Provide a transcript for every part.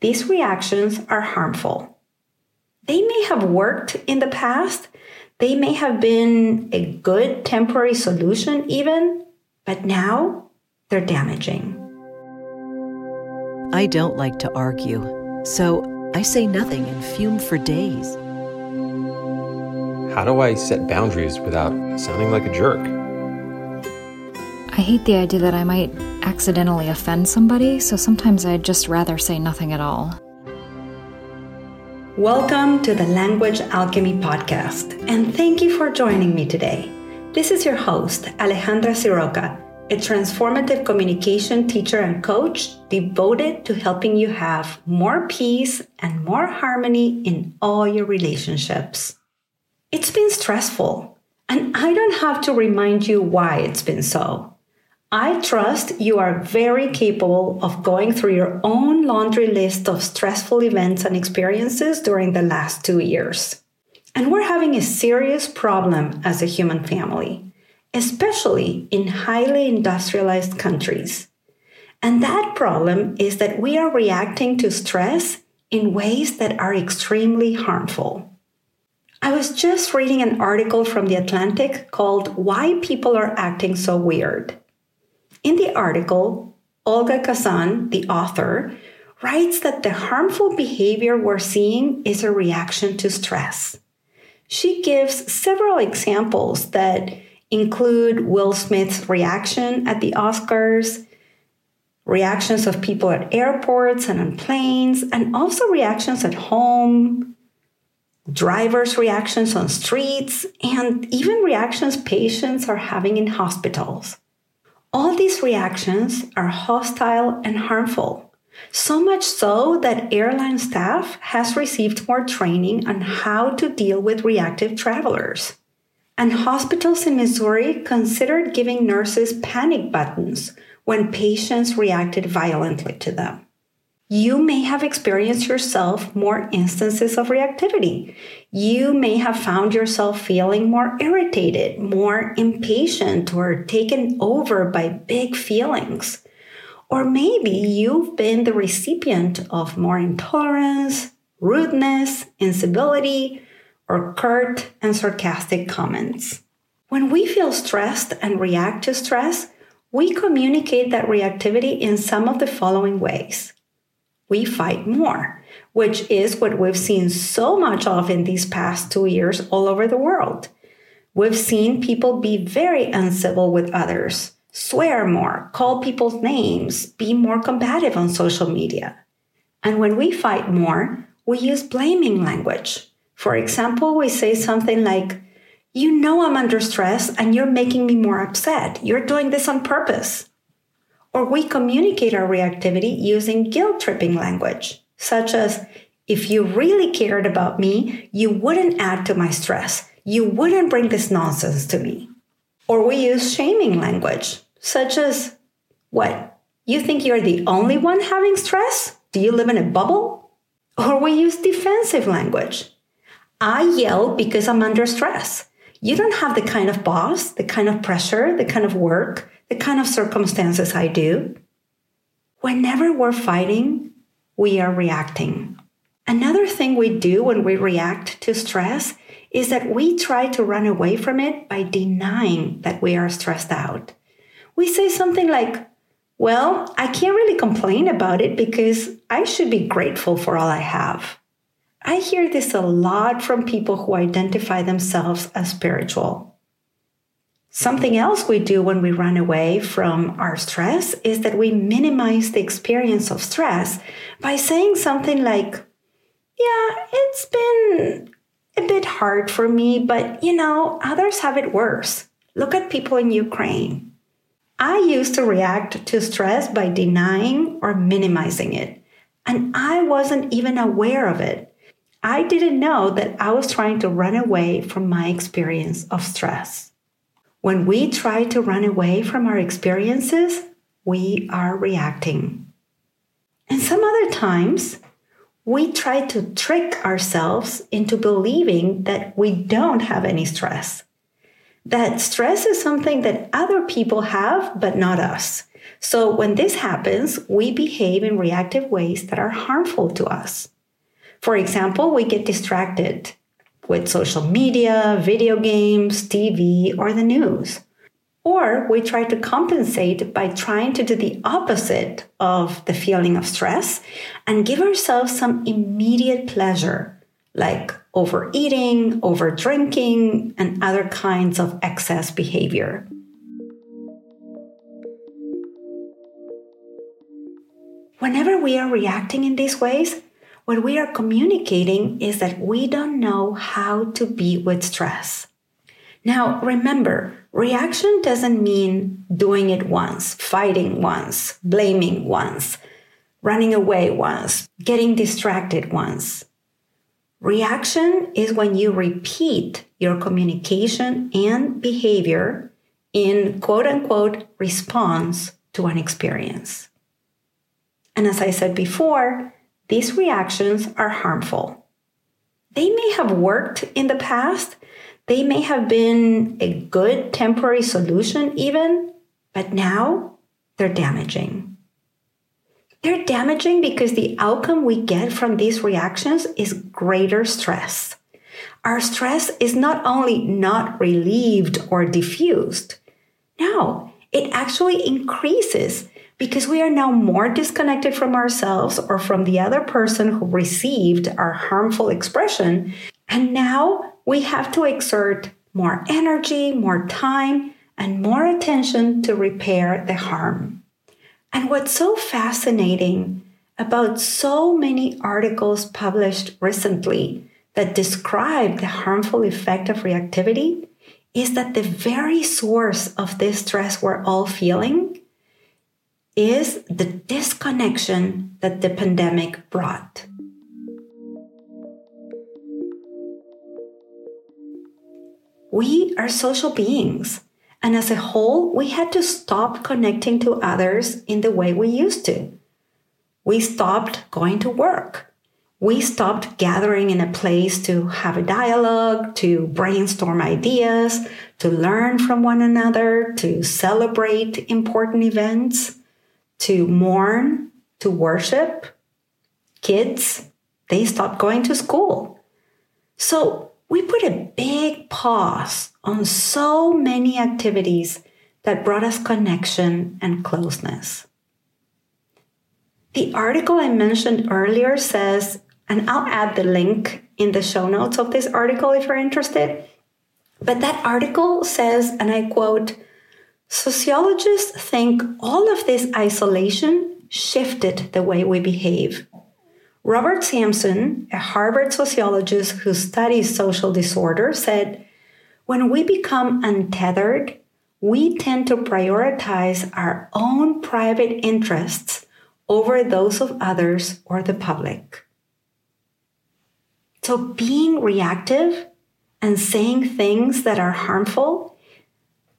these reactions are harmful. They may have worked in the past, they may have been a good temporary solution, even, but now they're damaging. I don't like to argue, so I say nothing and fume for days. How do I set boundaries without sounding like a jerk? I hate the idea that I might accidentally offend somebody, so sometimes I'd just rather say nothing at all. Welcome to the Language Alchemy Podcast, and thank you for joining me today. This is your host, Alejandra Siroca, a transformative communication teacher and coach devoted to helping you have more peace and more harmony in all your relationships. It's been stressful, and I don't have to remind you why it's been so. I trust you are very capable of going through your own laundry list of stressful events and experiences during the last two years. And we're having a serious problem as a human family, especially in highly industrialized countries. And that problem is that we are reacting to stress in ways that are extremely harmful. I was just reading an article from The Atlantic called Why People Are Acting So Weird. In the article, Olga Khazan, the author, writes that the harmful behavior we're seeing is a reaction to stress. She gives several examples that include Will Smith's reaction at the Oscars, reactions of people at airports and on planes, and also reactions at home, drivers' reactions on streets, and even reactions patients are having in hospitals. All these reactions are hostile and harmful. So much so that airline staff has received more training on how to deal with reactive travelers. And hospitals in Missouri considered giving nurses panic buttons when patients reacted violently to them you may have experienced yourself more instances of reactivity. You may have found yourself feeling more irritated, more impatient, or taken over by big feelings. Or maybe you've been the recipient of more intolerance, rudeness, incivility, or curt and sarcastic comments. When we feel stressed and react to stress, we communicate that reactivity in some of the following ways we fight more, which is what we've seen so much of in these past two years all over the world. We've seen people be very uncivil with others, swear more, call people's names, be more combative on social media. And when we fight more, we use blaming language. For example, we say something like, You know I'm under stress and you're making me more upset. You're doing this on purpose. Or we communicate our reactivity using guilt tripping language, such as, if you really cared about me, you wouldn't add to my stress. You wouldn't bring this nonsense to me. Or we use shaming language, such as, what? You think you're the only one having stress? Do you live in a bubble? Or we use defensive language. I yell because I'm under stress. You don't have the kind of boss, the kind of pressure, the kind of work, the kind of circumstances I do. Whenever we're fighting, we are reacting. Another thing we do when we react to stress is that we try to run away from it by denying that we are stressed out. We say something like, Well, I can't really complain about it because I should be grateful for all I have. I hear this a lot from people who identify themselves as spiritual. Something else we do when we run away from our stress is that we minimize the experience of stress by saying something like, Yeah, it's been a bit hard for me, but you know, others have it worse. Look at people in Ukraine. I used to react to stress by denying or minimizing it, and I wasn't even aware of it. I didn't know that I was trying to run away from my experience of stress. When we try to run away from our experiences, we are reacting. And some other times, we try to trick ourselves into believing that we don't have any stress. That stress is something that other people have, but not us. So when this happens, we behave in reactive ways that are harmful to us. For example, we get distracted with social media, video games, TV, or the news. Or we try to compensate by trying to do the opposite of the feeling of stress and give ourselves some immediate pleasure, like overeating, overdrinking, and other kinds of excess behavior. Whenever we are reacting in these ways, what we are communicating is that we don't know how to be with stress. Now, remember, reaction doesn't mean doing it once, fighting once, blaming once, running away once, getting distracted once. Reaction is when you repeat your communication and behavior in quote unquote response to an experience. And as I said before, these reactions are harmful. They may have worked in the past, they may have been a good temporary solution, even, but now they're damaging. They're damaging because the outcome we get from these reactions is greater stress. Our stress is not only not relieved or diffused, no, it actually increases because we are now more disconnected from ourselves or from the other person who received our harmful expression. And now we have to exert more energy, more time, and more attention to repair the harm. And what's so fascinating about so many articles published recently that describe the harmful effect of reactivity is that the very source of this stress we're all feeling is the disconnection that the pandemic brought. We are social beings, and as a whole, we had to stop connecting to others in the way we used to. We stopped going to work. We stopped gathering in a place to have a dialogue, to brainstorm ideas, to learn from one another, to celebrate important events, to mourn, to worship. Kids, they stopped going to school. So we put a big pause on so many activities that brought us connection and closeness. The article I mentioned earlier says, and I'll add the link in the show notes of this article if you're interested. But that article says, and I quote, sociologists think all of this isolation shifted the way we behave. Robert Sampson, a Harvard sociologist who studies social disorder, said when we become untethered, we tend to prioritize our own private interests over those of others or the public. So, being reactive and saying things that are harmful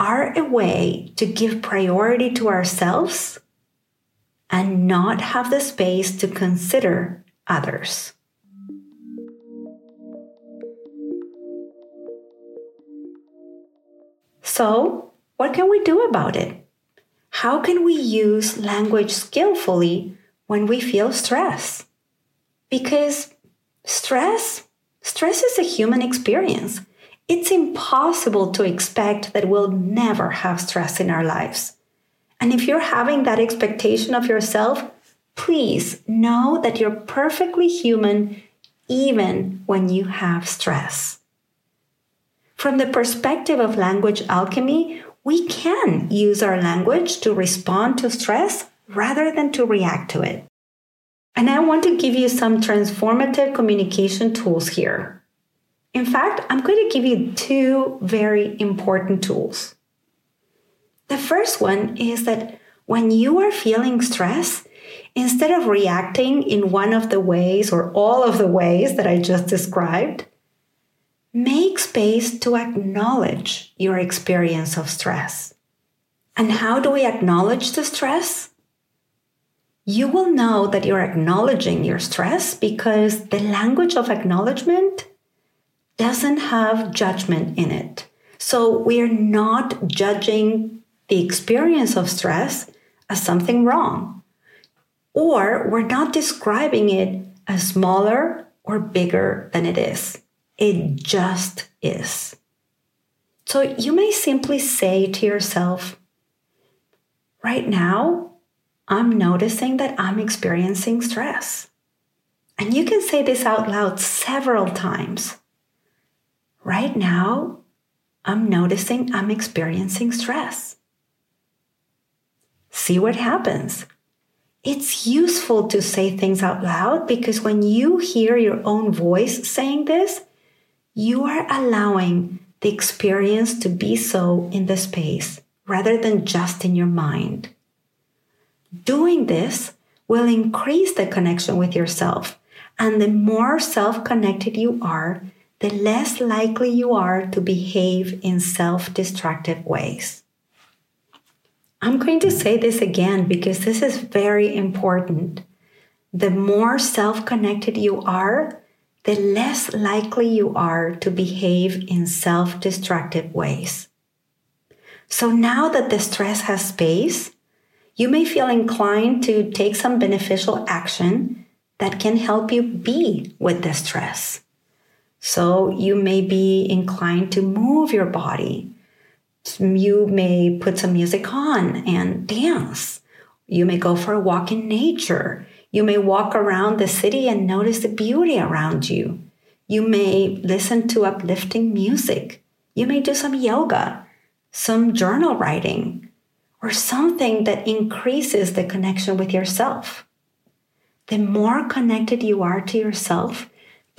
are a way to give priority to ourselves and not have the space to consider others. So, what can we do about it? How can we use language skillfully when we feel stress? Because stress, stress is a human experience. It's impossible to expect that we'll never have stress in our lives. And if you're having that expectation of yourself, please know that you're perfectly human even when you have stress. From the perspective of language alchemy, we can use our language to respond to stress rather than to react to it. And I want to give you some transformative communication tools here. In fact, I'm going to give you two very important tools. The first one is that when you are feeling stress, instead of reacting in one of the ways or all of the ways that I just described, make space to acknowledge your experience of stress. And how do we acknowledge the stress? You will know that you're acknowledging your stress because the language of acknowledgement doesn't have judgment in it. So we're not judging the experience of stress as something wrong, or we're not describing it as smaller or bigger than it is. It just is. So you may simply say to yourself, right now, I'm noticing that I'm experiencing stress. And you can say this out loud several times. Right now, I'm noticing I'm experiencing stress. See what happens. It's useful to say things out loud because when you hear your own voice saying this, you are allowing the experience to be so in the space rather than just in your mind. Doing this will increase the connection with yourself and the more self connected you are, the less likely you are to behave in self destructive ways. I'm going to say this again because this is very important. The more self connected you are, the less likely you are to behave in self destructive ways. So now that the stress has space, you may feel inclined to take some beneficial action that can help you be with the stress. So you may be inclined to move your body. You may put some music on and dance. You may go for a walk in nature. You may walk around the city and notice the beauty around you. You may listen to uplifting music. You may do some yoga, some journal writing, or something that increases the connection with yourself the more connected you are to yourself,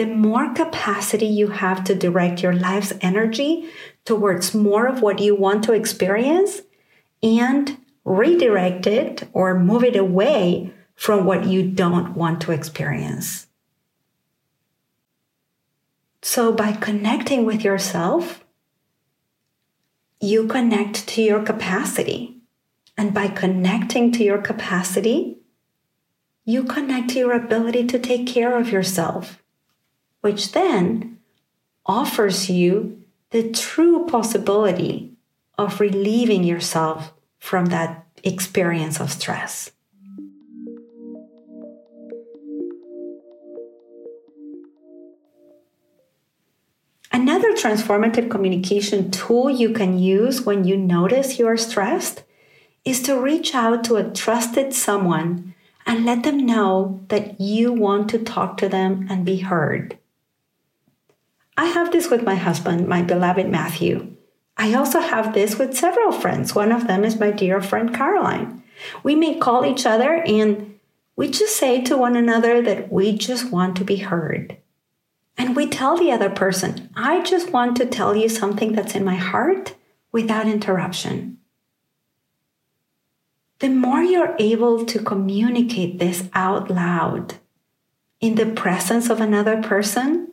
the more capacity you have to direct your life's energy towards more of what you want to experience and redirect it or move it away from what you don't want to experience. So, by connecting with yourself, you connect to your capacity. And by connecting to your capacity, you connect to your ability to take care of yourself, which then offers you the true possibility of relieving yourself from that experience of stress. Another transformative communication tool you can use when you notice you are stressed is to reach out to a trusted someone and let them know that you want to talk to them and be heard. I have this with my husband, my beloved Matthew. I also have this with several friends. One of them is my dear friend Caroline. We may call each other and we just say to one another that we just want to be heard. And we tell the other person, I just want to tell you something that's in my heart without interruption the more you're able to communicate this out loud in the presence of another person,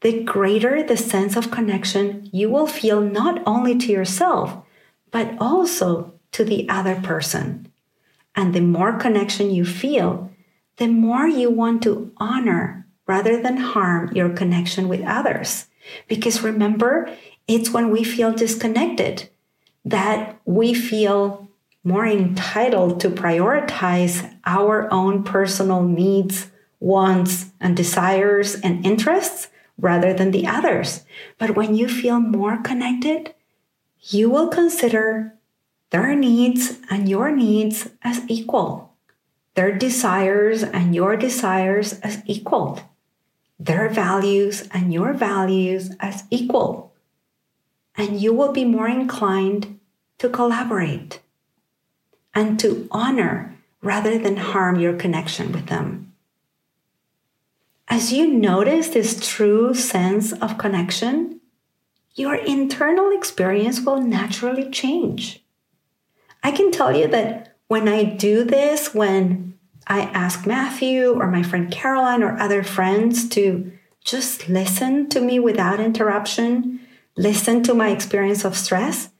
the greater the sense of connection you will feel not only to yourself, but also to the other person. And the more connection you feel, the more you want to honor rather than harm your connection with others. Because remember, it's when we feel disconnected that we feel more entitled to prioritize our own personal needs, wants, and desires and interests rather than the others. But when you feel more connected, you will consider their needs and your needs as equal, their desires and your desires as equal, their values and your values as equal. And you will be more inclined to collaborate and to honor rather than harm your connection with them. As you notice this true sense of connection, your internal experience will naturally change. I can tell you that when I do this, when I ask Matthew or my friend Caroline or other friends to just listen to me without interruption, listen to my experience of stress,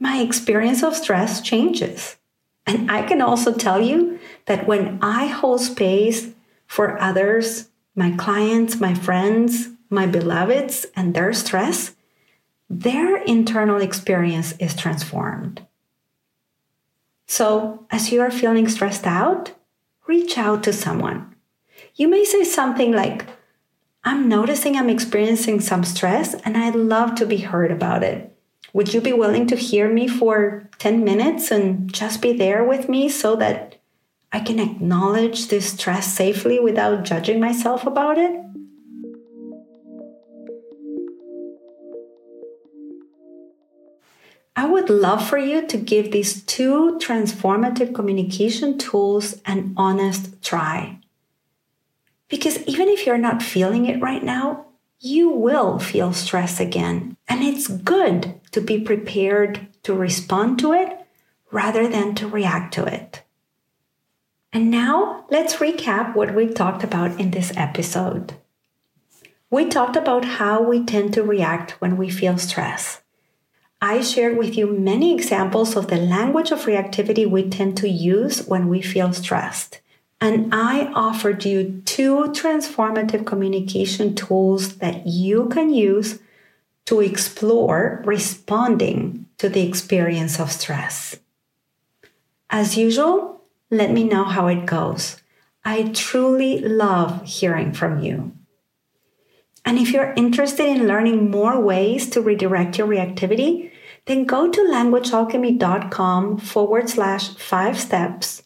my experience of stress changes. And I can also tell you that when I hold space for others, my clients, my friends, my beloveds, and their stress, their internal experience is transformed. So, as you are feeling stressed out, reach out to someone. You may say something like, I'm noticing I'm experiencing some stress and I'd love to be heard about it. Would you be willing to hear me for 10 minutes and just be there with me so that I can acknowledge this stress safely without judging myself about it? I would love for you to give these two transformative communication tools an honest try. Because even if you're not feeling it right now, you will feel stress again. And it's good to be prepared to respond to it rather than to react to it. And now let's recap what we talked about in this episode. We talked about how we tend to react when we feel stress. I shared with you many examples of the language of reactivity we tend to use when we feel stressed. And I offered you two transformative communication tools that you can use to explore responding to the experience of stress. As usual, let me know how it goes. I truly love hearing from you. And if you're interested in learning more ways to redirect your reactivity, then go to languagealchemy.com forward slash five steps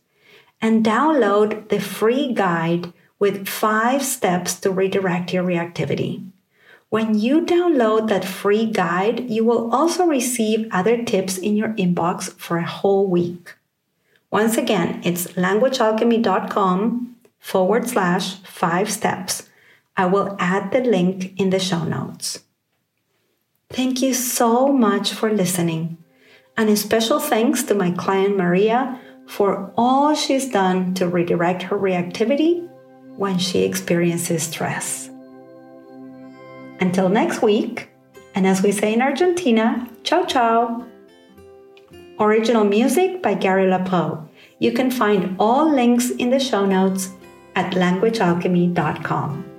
and download the free guide with five steps to redirect your reactivity. When you download that free guide, you will also receive other tips in your inbox for a whole week. Once again, it's languagealchemy.com forward slash five steps. I will add the link in the show notes. Thank you so much for listening. And a special thanks to my client Maria for all she's done to redirect her reactivity when she experiences stress. Until next week, and as we say in Argentina, ciao ciao. Original music by Gary LaPoe. You can find all links in the show notes at languagealchemy.com.